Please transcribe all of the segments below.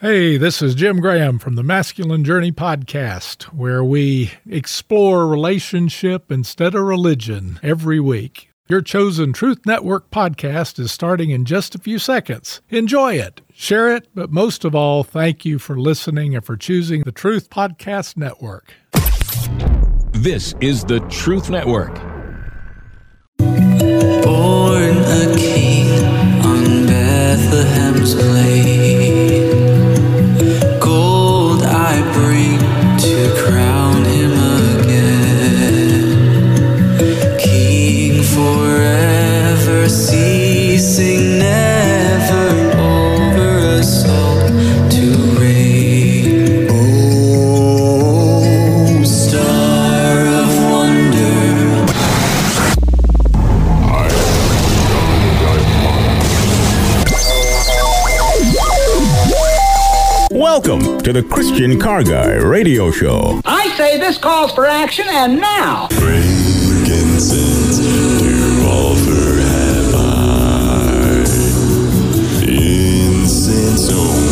Hey, this is Jim Graham from the Masculine Journey Podcast, where we explore relationship instead of religion every week. Your chosen Truth Network podcast is starting in just a few seconds. Enjoy it, share it, but most of all, thank you for listening and for choosing the Truth Podcast Network. This is the Truth Network. Born a king on Bethlehem's plain. Welcome to the Christian Car Guy Radio Show. I say this calls for action, and now. Incense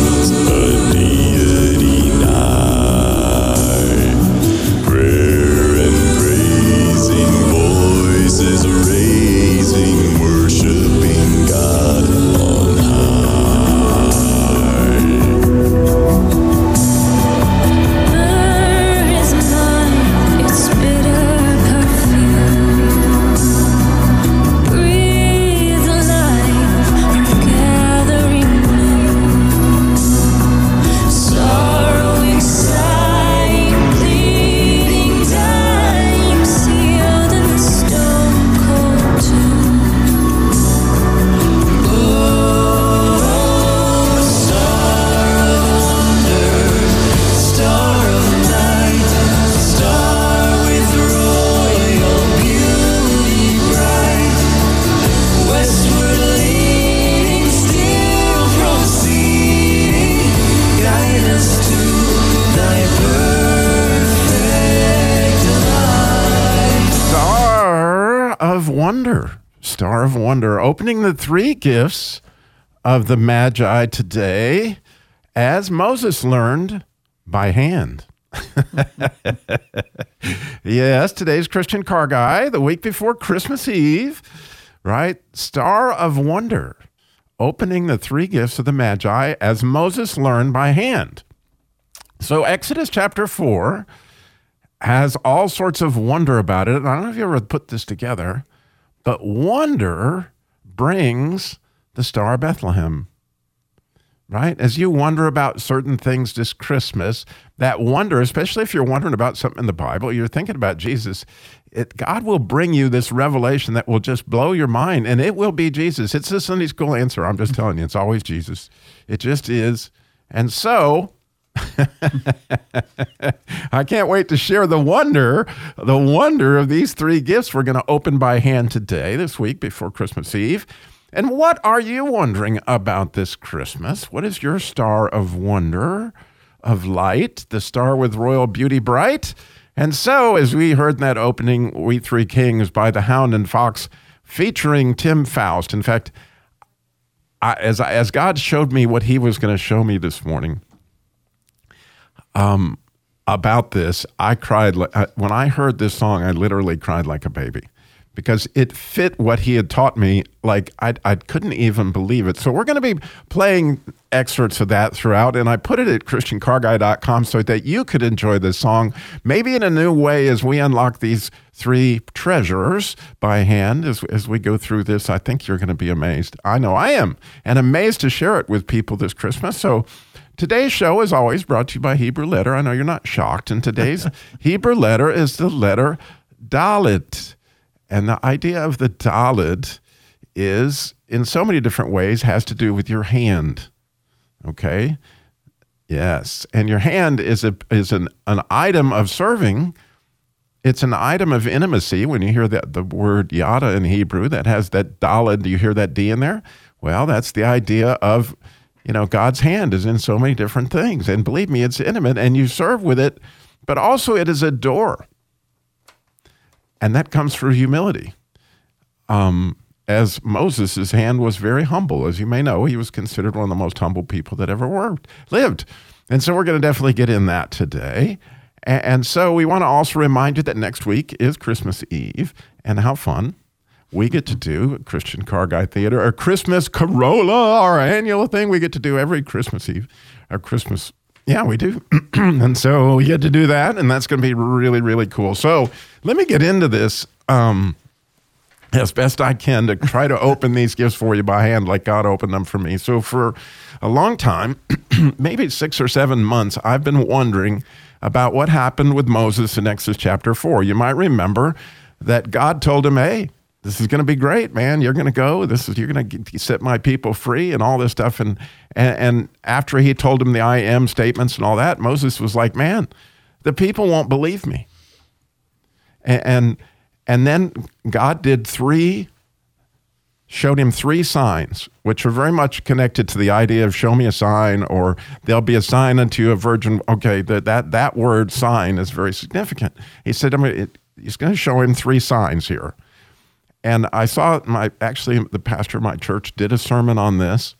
Opening the three gifts of the Magi today, as Moses learned by hand. yes, today's Christian Car Guy, the week before Christmas Eve, right? Star of Wonder. Opening the three gifts of the Magi as Moses learned by hand. So, Exodus chapter 4 has all sorts of wonder about it. I don't know if you ever put this together, but wonder brings the Star of Bethlehem. Right? As you wonder about certain things this Christmas, that wonder, especially if you're wondering about something in the Bible, you're thinking about Jesus, it, God will bring you this revelation that will just blow your mind, and it will be Jesus. It's a Sunday school answer. I'm just telling you, it's always Jesus. It just is. And so, I can't wait to share the wonder, the wonder of these three gifts we're going to open by hand today, this week before Christmas Eve. And what are you wondering about this Christmas? What is your star of wonder, of light, the star with royal beauty bright? And so, as we heard in that opening, We Three Kings by the Hound and Fox, featuring Tim Foust. In fact, I, as, I, as God showed me what he was going to show me this morning, um, about this, I cried. uh, When I heard this song, I literally cried like a baby because it fit what he had taught me. Like I, I couldn't even believe it. So we're going to be playing excerpts of that throughout, and I put it at christiancarguy.com so that you could enjoy this song, maybe in a new way as we unlock these three treasures by hand as, as we go through this. I think you're going to be amazed. I know I am, and amazed to share it with people this Christmas. So Today's show is always brought to you by Hebrew Letter. I know you're not shocked. And today's Hebrew letter is the letter Dalet. And the idea of the Dalet is, in so many different ways, has to do with your hand. Okay? Yes. And your hand is, a, is an, an item of serving. It's an item of intimacy. When you hear that, the word yada in Hebrew, that has that Dalet, do you hear that D in there? Well, that's the idea of you know, God's hand is in so many different things. And believe me, it's intimate and you serve with it, but also it is a door. And that comes through humility. Um, as Moses' hand was very humble. As you may know, he was considered one of the most humble people that ever worked, lived. And so we're going to definitely get in that today. And so we want to also remind you that next week is Christmas Eve and how fun we get to do a Christian Car Guy Theater, our Christmas Corolla, our annual thing we get to do every Christmas Eve, our Christmas. Yeah, we do. and so we get to do that, and that's going to be really, really cool. So let me get into this. Um, as best I can to try to open these gifts for you by hand, like God opened them for me. So, for a long time, maybe six or seven months, I've been wondering about what happened with Moses in Exodus chapter four. You might remember that God told him, Hey, this is going to be great, man. You're going to go. This is you're going to set my people free and all this stuff. And, and and after he told him the I am statements and all that, Moses was like, "Man, the people won't believe me." And and, and then God did three showed him three signs, which are very much connected to the idea of show me a sign or there'll be a sign unto you a virgin. Okay, that that, that word sign is very significant. He said, I'm gonna, he's going to show him three signs here. And I saw my, actually, the pastor of my church did a sermon on this,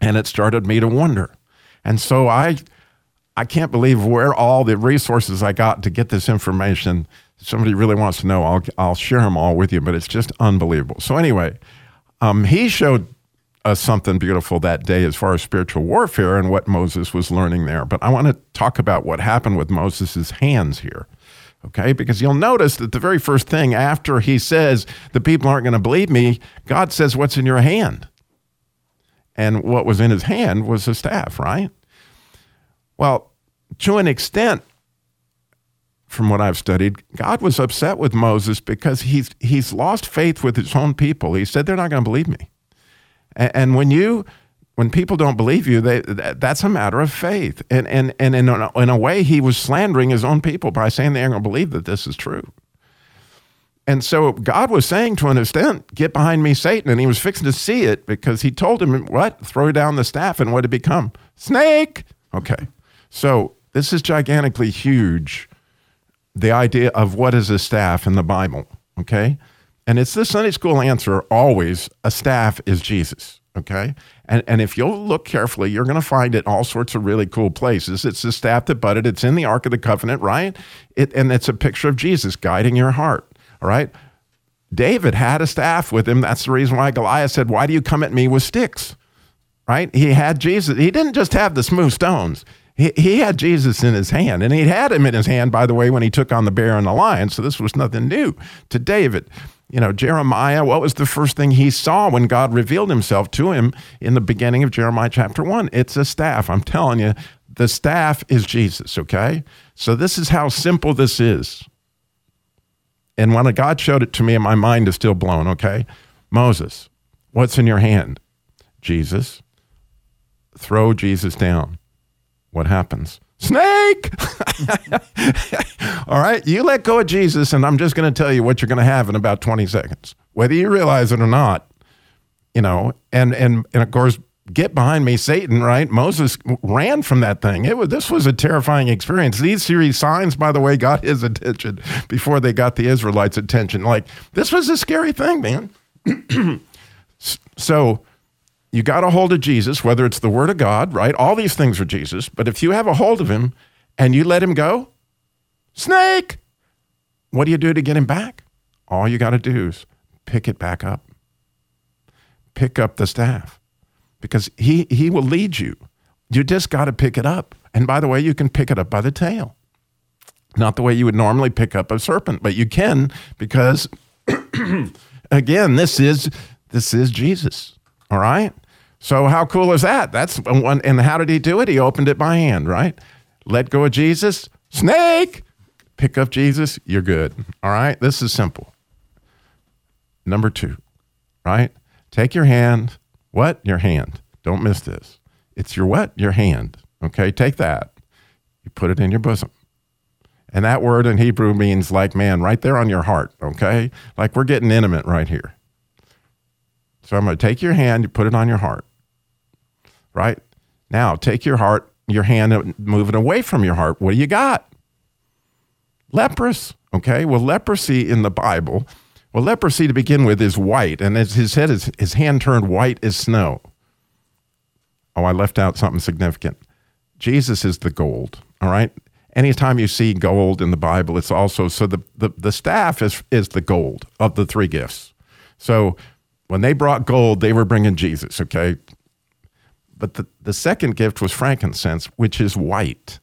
and it started me to wonder. And so I, I can't believe where all the resources I got to get this information. Somebody really wants to know. I'll I'll share them all with you, but it's just unbelievable. So anyway, um, he showed us something beautiful that day as far as spiritual warfare and what Moses was learning there. But I want to talk about what happened with Moses' hands here. Okay, because you'll notice that the very first thing after he says the people aren't going to believe me, God says, "What's in your hand?" And what was in his hand was a staff, right? Well, to an extent, from what I've studied, God was upset with Moses because he's he's lost faith with his own people. He said they're not going to believe me, and, and when you when people don't believe you, they, that, that's a matter of faith. And and and in a, in a way, he was slandering his own people by saying they aren't going to believe that this is true. And so God was saying to an extent, "Get behind me, Satan," and he was fixing to see it because he told him, "What? Throw down the staff, and what did it become? Snake." Okay, so this is gigantically huge the idea of what is a staff in the Bible, okay? And it's the Sunday school answer always a staff is Jesus, okay? And, and if you'll look carefully, you're going to find it all sorts of really cool places. It's the staff that budded, it's in the Ark of the Covenant, right? It, and it's a picture of Jesus guiding your heart, all right? David had a staff with him. That's the reason why Goliath said, Why do you come at me with sticks? Right? He had Jesus. He didn't just have the smooth stones. He, he had Jesus in his hand, and he'd had him in his hand, by the way, when he took on the bear and the lion. So this was nothing new to David. You know, Jeremiah, what was the first thing he saw when God revealed himself to him in the beginning of Jeremiah chapter one? It's a staff. I'm telling you, the staff is Jesus, okay? So this is how simple this is. And when God showed it to me, my mind is still blown, okay? Moses, what's in your hand? Jesus. Throw Jesus down. What happens? Snake! All right, you let go of Jesus, and I'm just going to tell you what you're going to have in about 20 seconds, whether you realize it or not. You know, and and and of course, get behind me, Satan. Right? Moses ran from that thing. It was this was a terrifying experience. These three signs, by the way, got his attention before they got the Israelites' attention. Like this was a scary thing, man. so you got a hold of Jesus, whether it's the Word of God, right? All these things are Jesus. But if you have a hold of him and you let him go, snake, what do you do to get him back? All you got to do is pick it back up. Pick up the staff because he, he will lead you. You just got to pick it up. And by the way, you can pick it up by the tail. Not the way you would normally pick up a serpent, but you can because again, this is this is Jesus. All right? So how cool is that? That's one and how did he do it? He opened it by hand, right? Let go of Jesus, snake. Pick up Jesus, you're good. All right? This is simple. Number 2, right? Take your hand. What? Your hand. Don't miss this. It's your what? Your hand. Okay? Take that. You put it in your bosom. And that word in Hebrew means like man, right there on your heart, okay? Like we're getting intimate right here. So I'm going to take your hand, you put it on your heart. Right? Now, take your heart, your hand, and move it away from your heart. What do you got? Leprous. Okay? Well, leprosy in the Bible Well, leprosy to begin with is white, and as his head is his hand turned white as snow. Oh, I left out something significant. Jesus is the gold. All right. Anytime you see gold in the Bible, it's also so the, the, the staff is is the gold of the three gifts. So when they brought gold, they were bringing Jesus, okay? But the, the second gift was frankincense, which is white,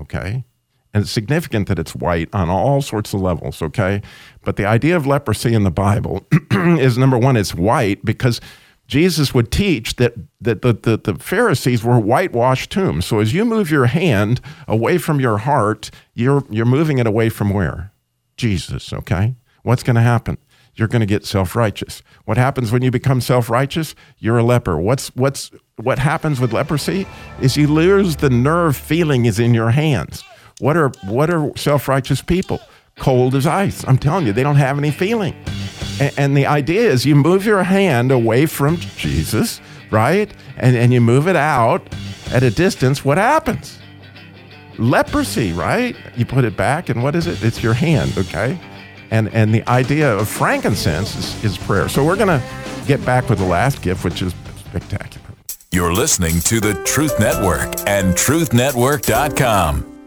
okay? And it's significant that it's white on all sorts of levels, okay? But the idea of leprosy in the Bible is number one, it's white because Jesus would teach that, that the, the, the Pharisees were whitewashed tombs. So as you move your hand away from your heart, you're, you're moving it away from where? Jesus, okay? What's going to happen? You're going to get self-righteous. What happens when you become self-righteous? You're a leper. What's what's what happens with leprosy is you lose the nerve feeling is in your hands. What are what are self-righteous people? Cold as ice. I'm telling you, they don't have any feeling. And, and the idea is you move your hand away from Jesus, right? And and you move it out at a distance. What happens? leprosy, right? You put it back, and what is it? It's your hand, okay? And and the idea of frankincense is, is prayer. So we're gonna get back with the last gift, which is spectacular. You're listening to the Truth Network and truthnetwork.com.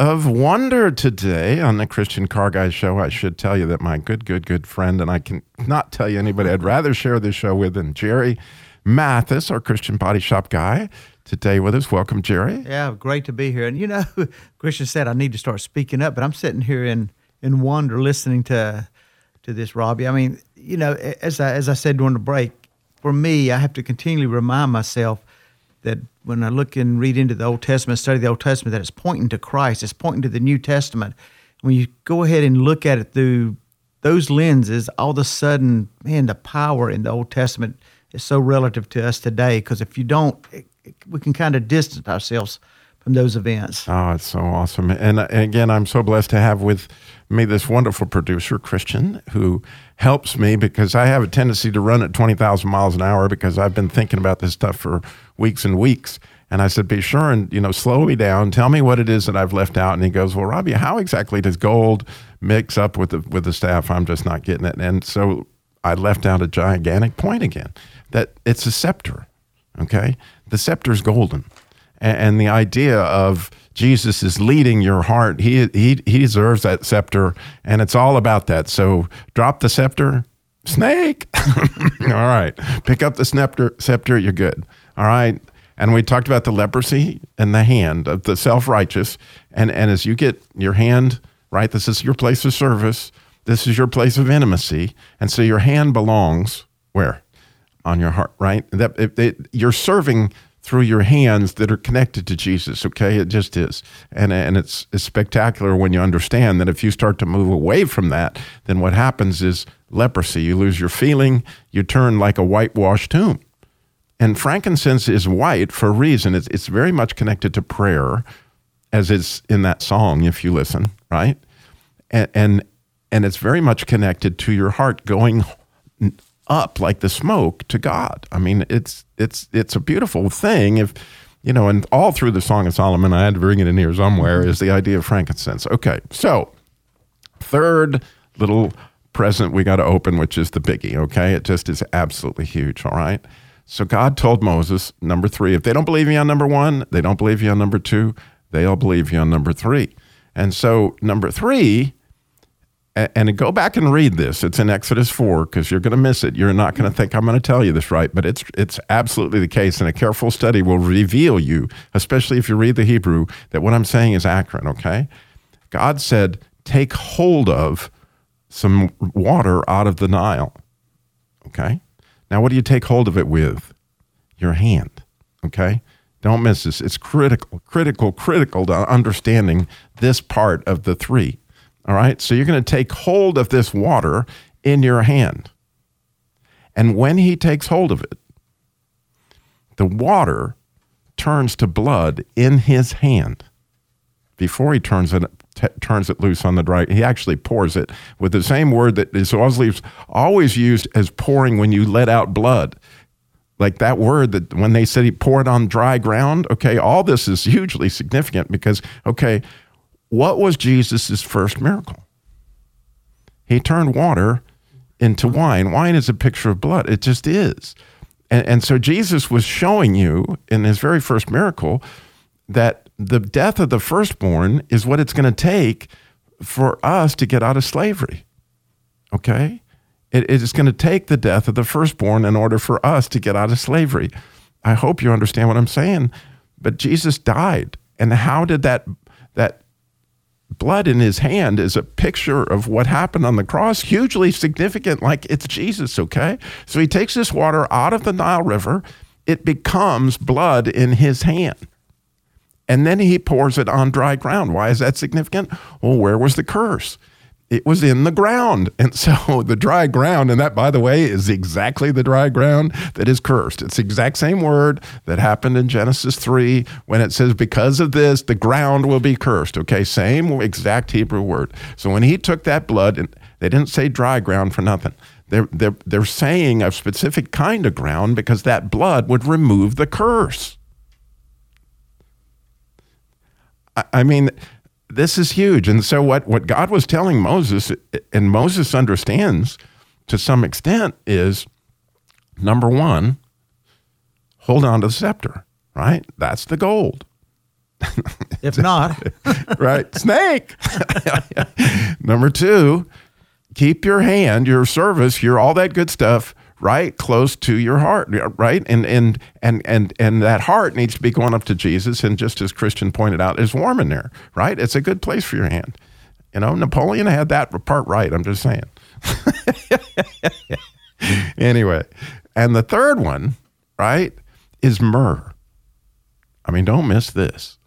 of Wonder today on the Christian Car Guy Show. I should tell you that my good, good, good friend, and I can not tell you anybody I'd rather share this show with than Jerry Mathis, our Christian body shop guy, today with us. Welcome, Jerry. Yeah, great to be here. And you know, Christian said I need to start speaking up, but I'm sitting here in in wonder listening to to this, Robbie. I mean, you know, as I as I said during the break, for me, I have to continually remind myself that when I look and read into the Old Testament, study the Old Testament, that it's pointing to Christ, it's pointing to the New Testament. When you go ahead and look at it through those lenses, all of a sudden, man, the power in the Old Testament is so relative to us today. Because if you don't, it, it- we can kind of distance ourselves from those events. Oh, it's so awesome. And, and again, I'm so blessed to have with me this wonderful producer, Christian, who helps me because I have a tendency to run at 20,000 miles an hour because I've been thinking about this stuff for weeks and weeks. And I said, be sure and, you know, slow me down. Tell me what it is that I've left out. And he goes, well, Robbie, how exactly does gold mix up with the, with the staff? I'm just not getting it. And so I left out a gigantic point again that it's a scepter. Okay. The scepter is golden and, and the idea of Jesus is leading your heart. He, he, he deserves that scepter, and it's all about that. So drop the scepter, snake. all right. Pick up the scepter, scepter, you're good. All right. And we talked about the leprosy and the hand of the self righteous. And, and as you get your hand, right, this is your place of service, this is your place of intimacy. And so your hand belongs where? on your heart, right? That it, it, you're serving through your hands that are connected to Jesus. Okay, it just is, and and it's, it's spectacular when you understand that if you start to move away from that, then what happens is leprosy. You lose your feeling. You turn like a whitewashed tomb. And frankincense is white for a reason. It's it's very much connected to prayer, as is in that song. If you listen, right, and and, and it's very much connected to your heart going up like the smoke to God. I mean, it's it's it's a beautiful thing. If you know, and all through the Song of Solomon, I had to bring it in here somewhere. Is the idea of frankincense? Okay, so third little present we got to open, which is the biggie. Okay, it just is absolutely huge. All right. So God told Moses, number three, if they don't believe you on number one, they don't believe you on number two, they'll believe you on number three. And so number three and go back and read this. It's in Exodus 4 because you're going to miss it. You're not going to think I'm going to tell you this right, but it's it's absolutely the case. And a careful study will reveal you, especially if you read the Hebrew, that what I'm saying is accurate, okay? God said, take hold of some water out of the Nile, okay? Now, what do you take hold of it with? Your hand, okay? Don't miss this. It's critical, critical, critical to understanding this part of the three. All right. So you're going to take hold of this water in your hand. And when he takes hold of it, the water turns to blood in his hand before he turns it t- turns it loose on the dry. He actually pours it with the same word that is always always used as pouring when you let out blood. Like that word that when they said he poured on dry ground. Okay, all this is hugely significant because okay, what was Jesus' first miracle? He turned water into wine. Wine is a picture of blood. It just is. And, and so Jesus was showing you in his very first miracle that the death of the firstborn is what it's going to take for us to get out of slavery. Okay? It, it is going to take the death of the firstborn in order for us to get out of slavery. I hope you understand what I'm saying. But Jesus died. And how did that, that blood in his hand is a picture of what happened on the cross, hugely significant, like it's Jesus, okay? So he takes this water out of the Nile River, it becomes blood in his hand. And then he pours it on dry ground. Why is that significant? Well, where was the curse? It was in the ground. And so the dry ground, and that, by the way, is exactly the dry ground that is cursed. It's the exact same word that happened in Genesis 3 when it says, Because of this, the ground will be cursed. Okay, same exact Hebrew word. So when he took that blood, and they didn't say dry ground for nothing. They're, they're, they're saying a specific kind of ground because that blood would remove the curse. I- mean, this is huge. And so what, what God was telling Moses, and Moses understands to some extent, is number one, hold on to the scepter, right? That's the gold. If not, right? Snake. Number two, keep your hand, your service, your all that good stuff right close to your heart, right? And and and and and that heart needs to be going up to Jesus. And just as Christian pointed out, is warm in there, right? It's a good place for your hand. You know, Napoleon had that part right. I'm just saying. anyway, and the third one, right, is myrrh. I mean, don't miss this.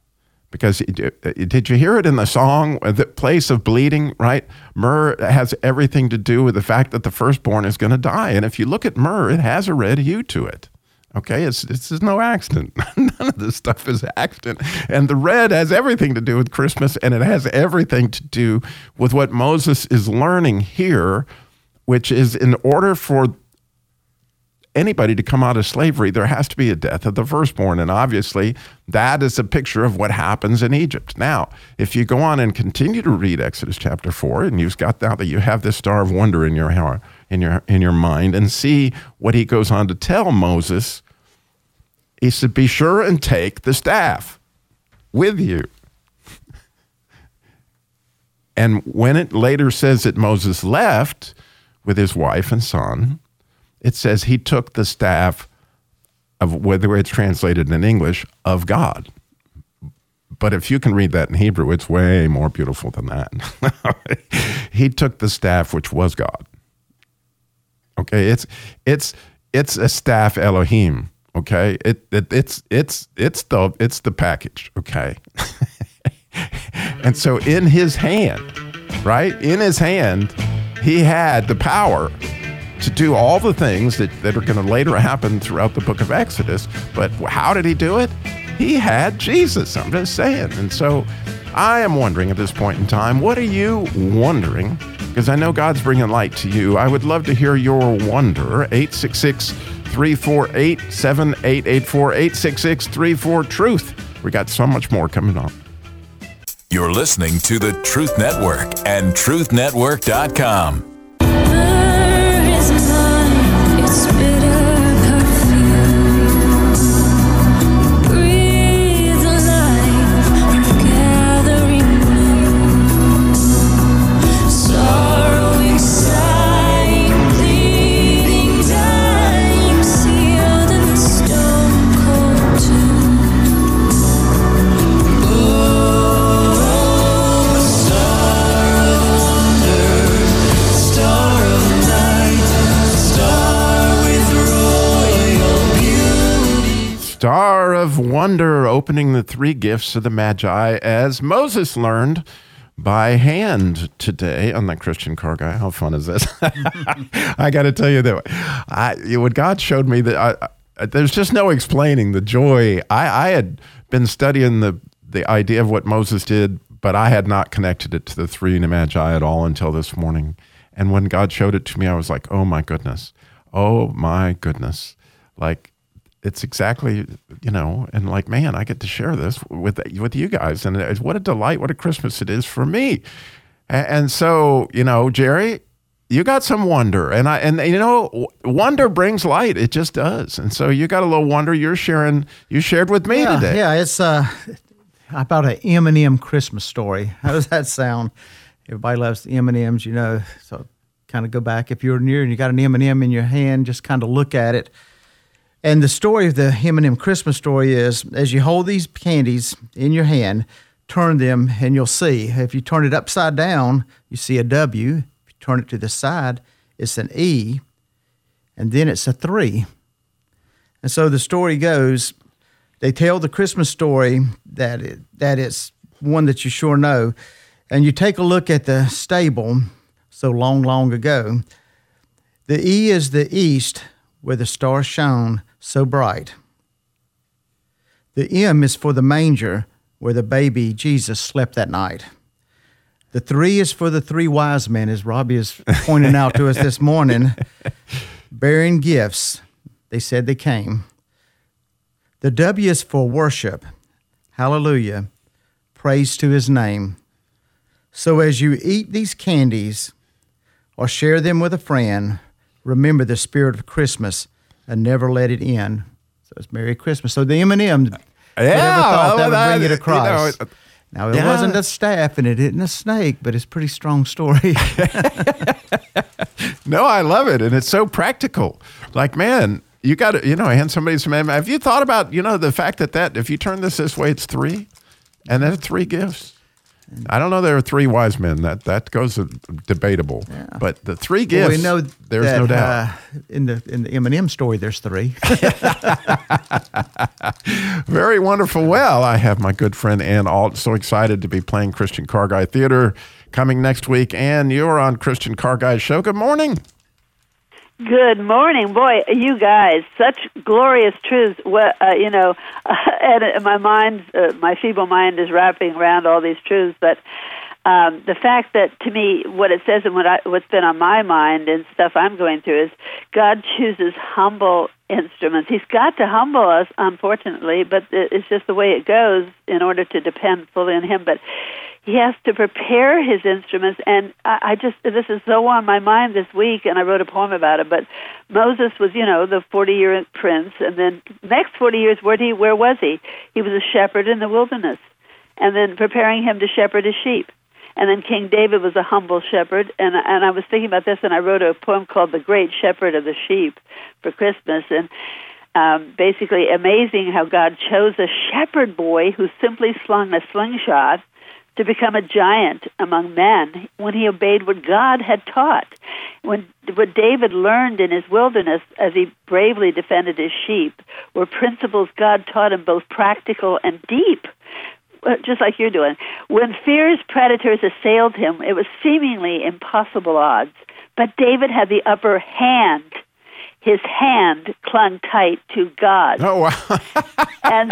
Because did you hear it in the song, the place of bleeding, right? Myrrh has everything to do with the fact that the firstborn is going to die. And if you look at myrrh, it has a red hue to it. Okay, it's it's just no accident. None of this stuff is accident. And the red has everything to do with Christmas, and it has everything to do with what Moses is learning here, which is in order for anybody to come out of slavery, there has to be a death of the firstborn. And obviously, that is a picture of what happens in Egypt. Now, if you go on and continue to read Exodus chapter 4, and you've got now that you have this star of wonder in your heart, in your in your mind, and see what he goes on to tell Moses, he said, Be sure and take the staff with you. And when it later says that Moses left with his wife and son, it says he took the staff of whether it's translated in English of God. But if you can read that in Hebrew, it's way more beautiful than that. he took the staff which was God. Okay, it's it's it's a staff Elohim. Okay, it, it it's it's it's the it's the package. Okay, and so in his hand, right in his hand, he had the power to do all the things that, that are going to later happen throughout the book of Exodus. But how did he do it? He had Jesus. I'm just saying. And so I am wondering at this point in time, what are you wondering? Because I know God's bringing light to you. I would love to hear your wonder. 866 348 7884 866 34 Truth. We got so much more coming on. You're listening to the Truth Network and TruthNetwork.com. of Wonder opening the three gifts of the Magi as Moses learned by hand today on the Christian Car Guy. How fun is this? I got to tell you that I, when God showed me that, I, I, there's just no explaining the joy. I, I had been studying the, the idea of what Moses did, but I had not connected it to the three Magi at all until this morning. And when God showed it to me, I was like, oh my goodness. Oh my goodness. Like, it's exactly you know and like man i get to share this with with you guys and it's, what a delight what a christmas it is for me and, and so you know jerry you got some wonder and i and you know wonder brings light it just does and so you got a little wonder you're sharing you shared with me yeah, today Yeah, it's uh, about an M&M Christmas story. How does that sound? Everybody loves the M&Ms, you know. So kind of go back if you're near and you got an M&M in your hand, just kind of look at it. And the story of the M&M Christmas story is as you hold these candies in your hand, turn them and you'll see. If you turn it upside down, you see a W. If you turn it to the side, it's an E. And then it's a 3. And so the story goes, they tell the Christmas story that it, that it's one that you sure know. And you take a look at the stable so long, long ago. The E is the east where the star shone so bright. The M is for the manger where the baby Jesus slept that night. The three is for the three wise men, as Robbie is pointing out to us this morning, bearing gifts. They said they came. The W is for worship. Hallelujah. Praise to his name. So as you eat these candies or share them with a friend, remember the spirit of Christmas and never let it in. So it's Merry Christmas. So the M&M, Yeah, whoever thought well, that would bring it you know, across. it- now it yeah. wasn't a staff and it isn't a snake, but it's a pretty strong story. No, I love it, and it's so practical. Like, man, you got to, you know, hand somebody some. M have you thought about, you know, the fact that that if you turn this this way, it's three, and then three gifts. I don't know. There are three wise men. That that goes uh, debatable, but the three Well, gifts. we know there's that, no doubt. uh, in the in the M&M story, there's three. Very wonderful. Well, I have my good friend Ann Alt. So excited to be playing Christian Car Guy Theater coming next week. And you're on Christian Car Guy Show. Good morning. Good morning, boy. You guys, such glorious truths. Well, uh, you know, and uh, my mind, uh, my feeble mind, is wrapping around all these truths. But um, the fact that, to me, what it says and what I, what's been on my mind and stuff I'm going through is God chooses humble instruments. He's got to humble us, unfortunately, but it- it's just the way it goes in order to depend fully on Him. But he has to prepare his instruments and I, I just this is so on my mind this week and i wrote a poem about it but moses was you know the forty year prince and then next forty years where he where was he? He was a shepherd in the wilderness and then preparing him to shepherd his sheep. And then king david was a humble shepherd and and i was thinking about this and i wrote a poem called the great shepherd of the sheep for christmas and um, basically amazing how God chose a shepherd boy who simply slung a slingshot to become a giant among men when he obeyed what God had taught. When what David learned in his wilderness as he bravely defended his sheep were principles God taught him both practical and deep. Uh, Just like you're doing. When fierce predators assailed him, it was seemingly impossible odds. But David had the upper hand. His hand clung tight to God Oh, wow. and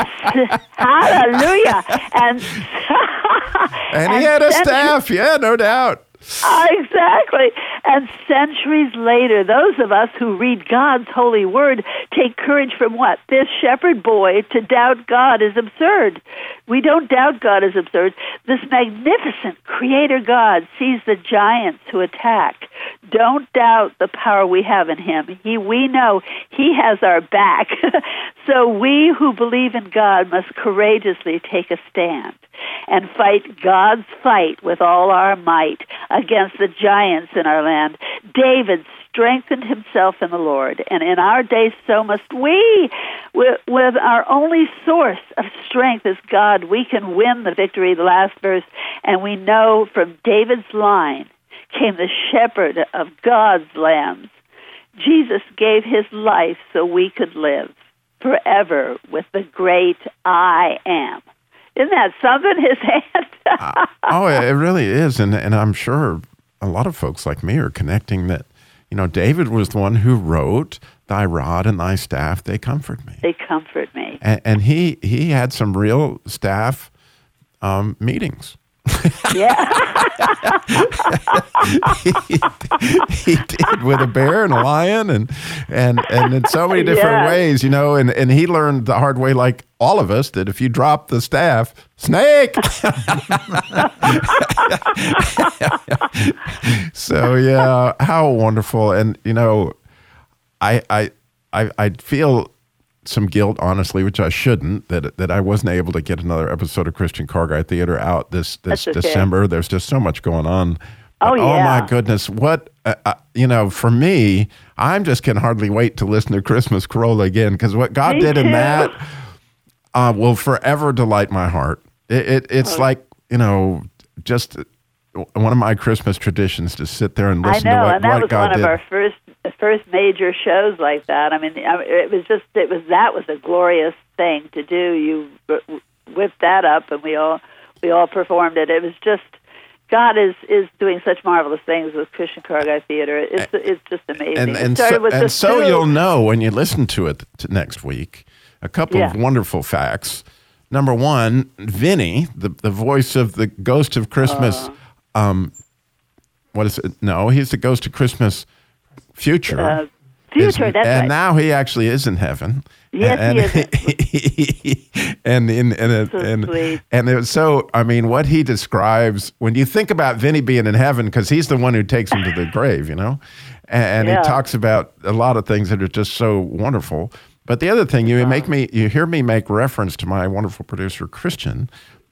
hallelujah and And he had a staff. Yeah, no doubt. Ah, exactly. And centuries later those of us who read god's holy word take courage from what? This shepherd boy to doubt god is absurd. We don't doubt god is absurd. This magnificent creator god sees the giants who attack. Don't doubt the power we have in him. He we know he has our back. So we who believe in god must courageously take a stand and fight God's fight with all our might against the giants in our land. David strengthened himself in the Lord, and in our day so must we. With, with our only source of strength is God, we can win the victory, the last verse, and we know from David's line came the shepherd of God's lambs. Jesus gave his life so we could live. forever with the great I am. Isn't that something? His hand. oh, it it really is, and and I'm sure a lot of folks like me are connecting that. You know, David was the one who wrote, "Thy rod and thy staff they comfort me," they comfort me. and, and he he had some real staff um, meetings. Yeah. he, he did with a bear and a lion and and and in so many different Yes. ways, you know. And and he learned the hard way, like all of us, that if you drop the staff, snake. so yeah, how wonderful! And you know, I I I I feel some guilt, honestly, which I shouldn't, that that I wasn't able to get another episode of Christian Car Guy Theater out this this That's okay. December. There's just so much going on. Oh, But, yeah. my goodness! What uh, uh, you know, for me, I'm just can hardly wait to listen to Christmas Corolla again because what God Me did in that uh, will forever delight my heart. It, it it's Oh. like you know, just one of my Christmas traditions to sit there and listen know, to what, and that what was God one did. of our first first major shows like that. I mean, it was just it was that was a glorious thing to do. You whipped that up, and we all we all performed it. It was just God is is doing such marvelous things with Christian Car Guy Theater. It's it's just amazing. and and so, and so two- you'll know when you listen to it t- next week. A couple of wonderful facts. Number one, Vinny, the the voice of the Ghost of Christmas. Uh. um, what is it? No, he's the Ghost of Christmas Future. Uh, is- future. That's and right. now he actually is in heaven. Yes, and, he and in and it, So and sweet. and it was so. I mean, what he describes when you think about Vinny being in heaven, because he's the one who takes him to the grave, you know, and, and Yeah. he talks about a lot of things that are just so wonderful. But the other thing, you make me, you hear me make reference to my wonderful producer Christian.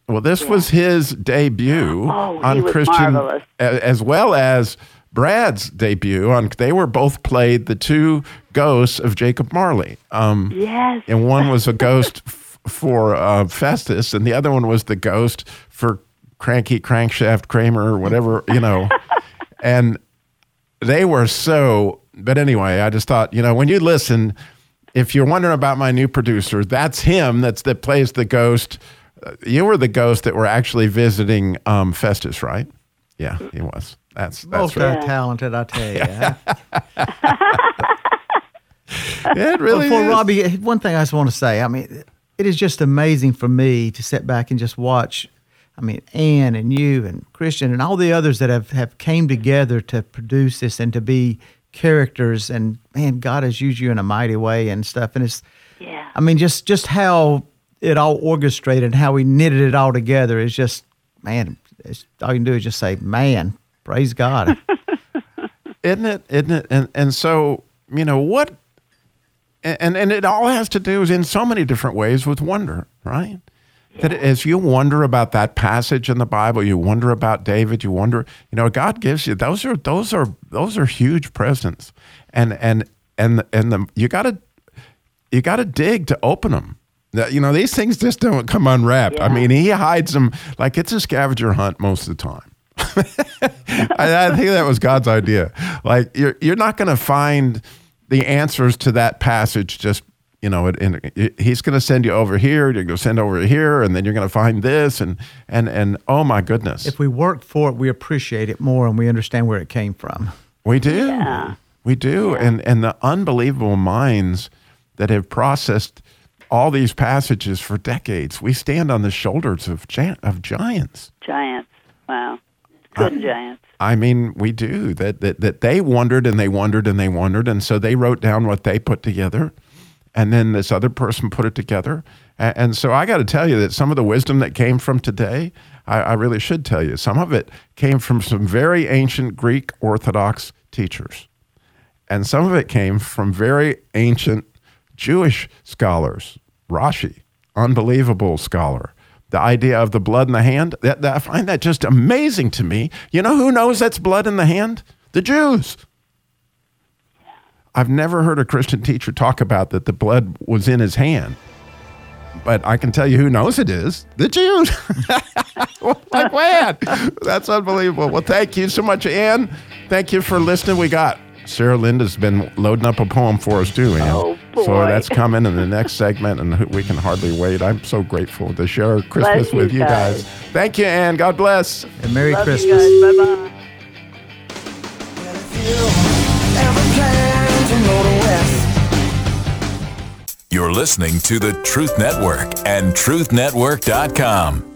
Well, this was his debut Oh, on Christian, marvelous. as well as Brad's debut on. They were both played the two ghosts of Jacob Marley. Um, Yes. and one was a ghost f- for uh, Festus, and the other one was the ghost for Cranky Crankshaft Kramer, or whatever you know. and they were so. But anyway, I just thought, you know, when you listen, if you're wondering about my new producer, that's him. That's that plays the ghost. Uh, you were the ghost that were actually visiting um, Festus, right? Yeah, he was. That's that's Most right. are talented, I tell you. Yeah, it really Before is. Robbie, one thing I just want to say. I mean, it is just amazing for me to sit back and just watch. I mean, Ann and you and Christian and all the others that have, have came together to produce this and to be characters. And man, God has used you in a mighty way and stuff. And it's, Yeah. I mean, just just how it all orchestrated and how we knitted it all together is just, man. It's, all you can do is just say, man, praise God. isn't it isn't it? And and so you know what and and it all has to do is in so many different ways with wonder right? That as you wonder about that passage in the bible you wonder about david you wonder you know god gives you those are those are those are huge presents. And and and and the you got to you got to dig to open them that you know these things just don't come unwrapped i mean he hides them like it's a scavenger hunt most of the time I, I think that was God's idea. Like you're you're not going to find the answers to that passage just you know. In, in, he's going to send you over here. You're going to send over here, and then you're going to find this, and and and oh my goodness, if we work for it, we appreciate it more and we understand where it came from. we do, Yeah. we do, and and the unbelievable minds that have processed all these passages for decades. We stand on the shoulders of gi- of giants. Giants. Wow. Good giants. I mean, we do that, that that they wondered and they wondered and they wondered, and so they wrote down what they put together, and then this other person put it together, and, and so I got to tell you that some of the wisdom that came from today, I, I really should tell you, some of it came from some very ancient Greek Orthodox teachers, and some of it came from very ancient Jewish scholars. Rashi, unbelievable scholar. The idea of the blood in the hand, that, that- I find that just amazing to me. You know who knows that's blood in the hand? The Jews. I've never heard a Christian teacher talk about that the blood was in his hand. But I can tell you who knows it is the Jews. like, man, that's unbelievable. Well, thank you so much, Ann. Thank you for listening. We got Sarah Linda's been loading up a poem for us, too, Ann. Oh So that's coming in the next segment, and we can hardly wait. I'm so grateful to share Christmas you with you guys. guys. Thank you, Ann. God bless. And Merry Love Christmas. you guys. Bye bye. You're listening to the Truth Network and TruthNetwork.com.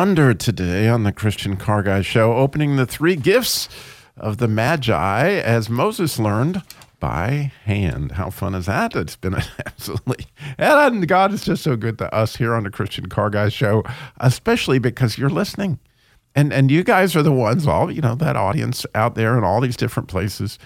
Wonder today on the Christian Car Guy Show, opening the three gifts of the Magi as Moses learned by hand. How fun is that? It's been absolutely, and God is just so good to us here on the Christian Car Guy Show, especially because you're listening. And, and you guys are the ones, all, you know, that audience out there in all these different places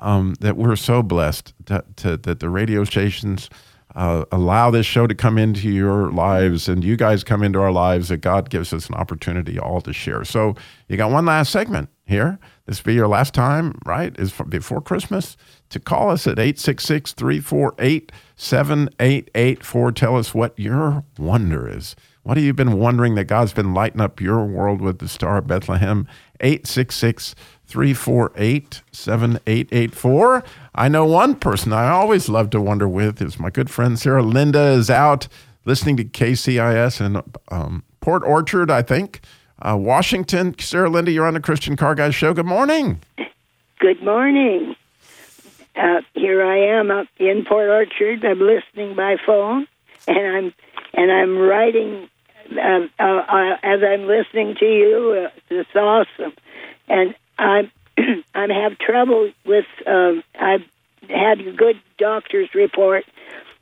um, that we're so blessed to, to, that the radio stations uh, allow this show to come into your lives and you guys come into our lives that God gives us an opportunity all to share. So you got one last segment here. This will be your last time, right? Is before Christmas to call us at 866 348 7884. Tell us what your wonder is. What have you been wondering that God's been lighting up your world with the Star of Bethlehem? 866 348 7884. I know one person I always love to wonder with is my good friend Sarah Linda is out listening to KCIS in um, Port Orchard, I think, uh, Washington. Sarah Linda, you're on the Christian Car Guys show. Good morning. Good morning. Uh, here I am up in Port Orchard. I'm listening by phone, and I'm and I'm writing uh, uh, uh, as I'm listening to you. Uh, it's awesome, and I'm I have trouble with. Um, I've had a good doctor's report.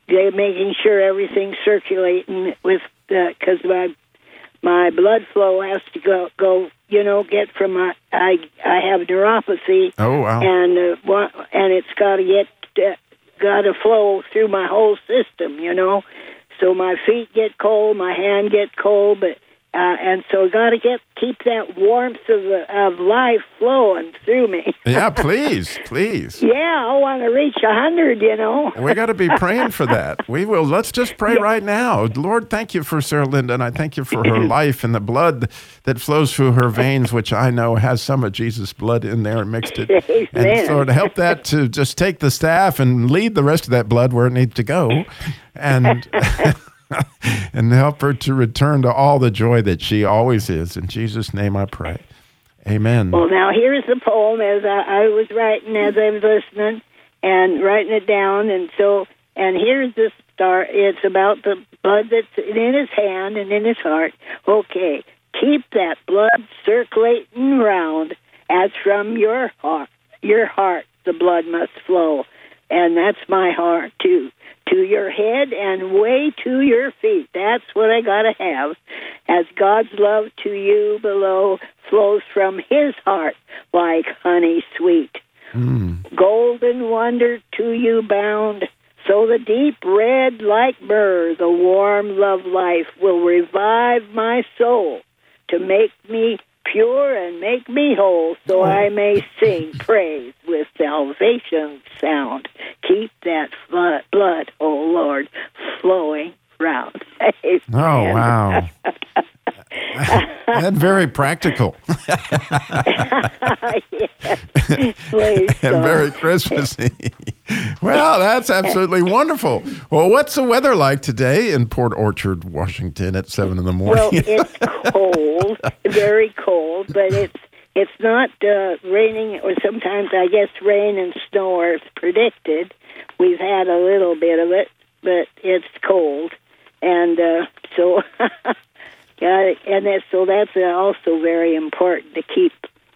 They're making sure everything's circulating with because my my blood flow has to go go. You know, get from my I I have neuropathy Oh, wow. and uh, what, and it's got to get uh, got to flow through my whole system, you know. So my feet get cold, my hand get cold, but uh, and so got to get keep that warmth of the, of life flowing through me. Yeah, please, please. yeah, I want to reach a hundred, you know. We got to be praying for that. We will. Let's just pray right now. Lord, thank you for Sarah Linda, and I thank you for her life and the blood that flows through her veins, which I know has some of Jesus' blood in there and mixed it. And Amen. so to help that to just take the staff and lead the rest of that blood where it needs to go, and and help her to return to all the joy that she always is. In Jesus' name, I pray. Amen. Well, now here's the poem as I, I was writing as I was listening and writing it down, and so and here's the start. It's about the blood that's in his hand and in his heart. Okay, keep that blood circulating round, as from your heart, your heart the blood must flow, and that's my heart too. To your head and way to your feet. That's what I gotta have. As God's love to you below flows from his heart like honey sweet. Hmm. Golden wonder to you bound. So the deep red like myrrh, the warm love life will revive my soul to make me pure and make me whole so oh. I may sing praise with salvation sound. Keep that flo- blood, oh Lord, flowing round. Oh, wow. and very practical and very Christmassy. well, that's absolutely wonderful. Well, what's the weather like today in Port Orchard, Washington at 7 in the morning? Well, it's cold, very cold, but it's it's not uh, raining, or sometimes I guess rain and snow are predicted. We've had a little bit of it, but it's cold, and uh, so yeah, and that, so that's uh, also very important to keep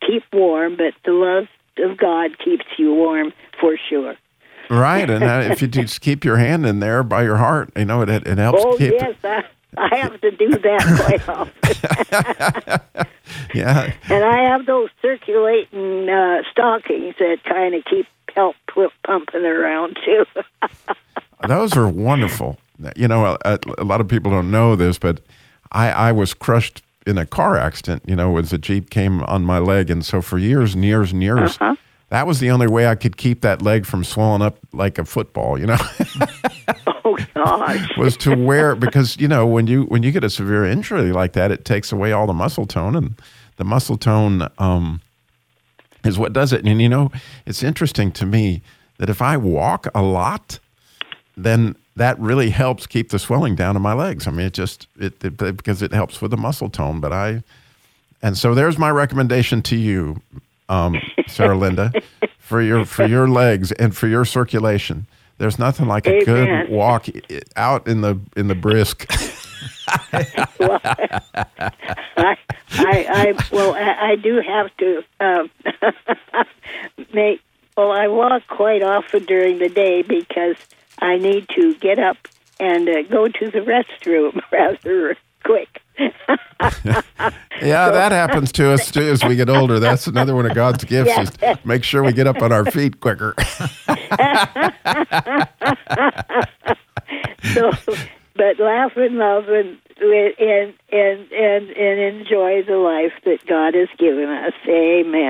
keep warm. But the love of God keeps you warm for sure. right. And uh, if you just keep your hand in there by your heart, you know, it, it helps Oh keep yes, I, I have to do that quite often. Yeah. and I have those circulating uh, stockings that kind of keep help pu- pumping around too. Those are wonderful. You know, a, a lot of people don't know this, but I, I was crushed in a car accident, you know, as a Jeep came on my leg. And so for years and years and years, Uh-huh. that was the only way I could keep that leg from swelling up like a football, you know, oh gosh. was to wear, because, you know, when you, when you get a severe injury like that, it takes away all the muscle tone and the muscle tone, um, is what does it. And, you know, it's interesting to me that if I walk a lot, then that really helps keep the swelling down in my legs. I mean, it just it, it because it helps with the muscle tone. But I, and so there's my recommendation to you, um, Sarah Linda, for your for your legs and for your circulation. There's nothing like a good walk out in the in the brisk. well, I, I, I, well, I, I do have to um, make. Well, I walk quite often during the day because I need to get up and uh, go to the restroom rather quick. Yeah, that happens to us too as we get older. That's another one of God's gifts is make sure we get up on our feet quicker. so, but laugh and love and and and and and enjoy the life that God has given us. Amen.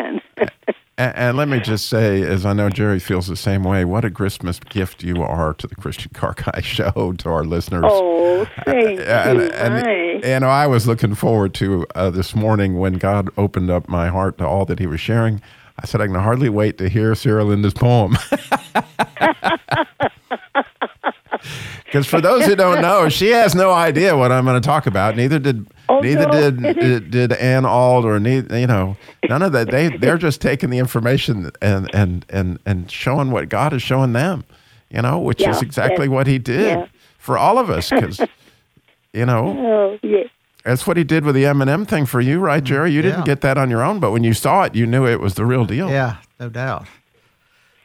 And, and let me just say, as I know Jerry feels the same way, what a Christmas gift you are to the Christian Car Guy Show, to our listeners. Oh, thank and, you. and, you know, I was looking forward to uh, this morning when God opened up my heart to all that He was sharing. I said, I can hardly wait to hear Sarah Linda's poem. Because for those who don't know, she has no idea what I'm going to talk about. Neither did Oh, neither did, did did Ann Ald or neither, you know none of that. They they're just taking the information and and and and showing what God is showing them. You know, which is exactly yeah, what He did yeah. for all of us. Because you know Oh, yeah. that's what He did with the M and M thing for you, right, Jerry? You didn't Yeah. get that on your own, but when you saw it, you knew it was the real deal. Yeah, no doubt.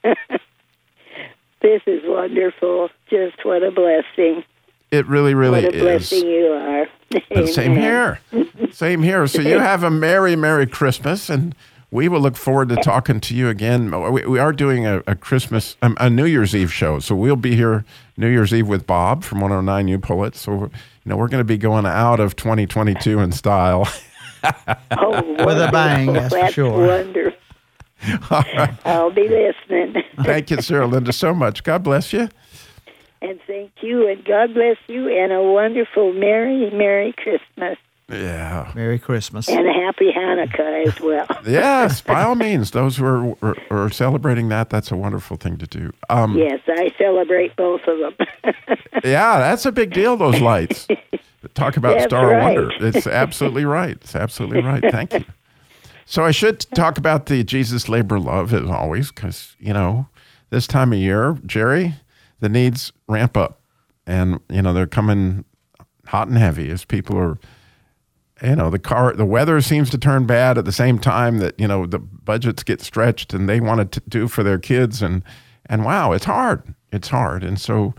This is wonderful. Just what a blessing. It really, really what a is. blessing you are. And Same here. Same here. So you have a merry, merry Christmas, and we will look forward to talking to you again. We, we are doing a, a Christmas, um, a New Year's Eve show, so we'll be here New Year's Eve with Bob from 109 U Pullet. So you know we're going to be going out of 2022 in style. Oh, With a bang, wonderful. that's for sure. wonderful. All right. I'll be listening. Thank you, Sarah Linda, so much. God bless you. And thank you, and God bless you, and a wonderful Merry, Merry Christmas, Yeah. Merry Christmas. and a Happy Hanukkah as well. Yes, by all means, those who are, are, are celebrating that, that's a wonderful thing to do. Um, yes, I celebrate both of them. Yeah, that's a big deal, those lights. Talk about That's Star right. Wonder. It's absolutely right. It's absolutely right. Thank you. So I should talk about the Jesus Labor Love as always, because, you know, this time of year, Jerry, the needs ramp up. And, you know, they're coming hot and heavy as people are, you know, the car, the weather seems to turn bad at the same time that, you know, the budgets get stretched and they want to do for their kids. And, and wow, it's hard. It's hard. And so,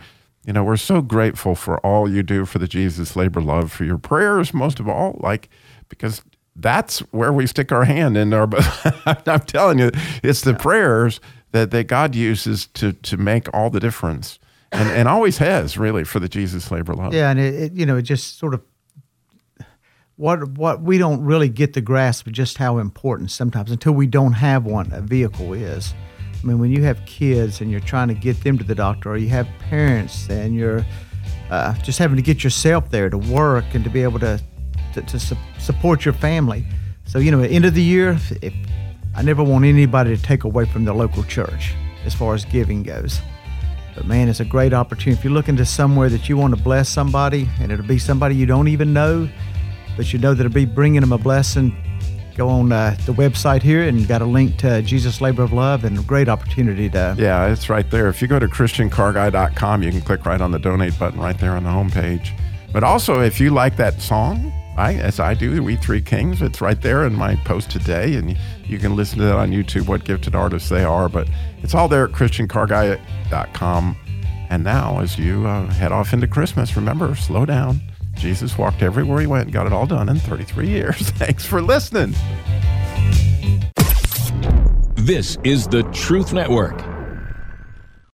you know, we're so grateful for all you do for the Jesus Labor Love, for your prayers, most of all, like, because that's where we stick our hand in our, I'm telling you, it's the prayers that, that God uses to, to make all the difference and, and always has really for the Jesus Labor Love. Yeah, and it, it you know it just sort of what what we don't really get the grasp of just how important sometimes until we don't have one a vehicle is. I mean, when you have kids and you're trying to get them to the doctor, or you have parents and you're uh, just having to get yourself there to work and to be able to to, to su- support your family. So you know, end of the year, if I never want anybody to take away from the local church as far as giving goes. But man, it's a great opportunity. If you're looking to somewhere that you want to bless somebody, and it'll be somebody you don't even know, but you know that it'll be bringing them a blessing, go on uh, the website here and got a link to Jesus Labor of Love and a great opportunity to. Yeah, it's right there. If you go to ChristianCarGuy.com, you can click right on the donate button right there on the homepage. But also, if you like that song, I, as I do, We Three Kings, it's right there in my post today, and you, can listen to that on YouTube, what gifted artists they are. But it's all there at ChristianCarGuy.com. And now, as you uh, head off into Christmas, remember, slow down, Jesus walked everywhere he went and got it all done in 33 years. Thanks for listening. This is the Truth Network.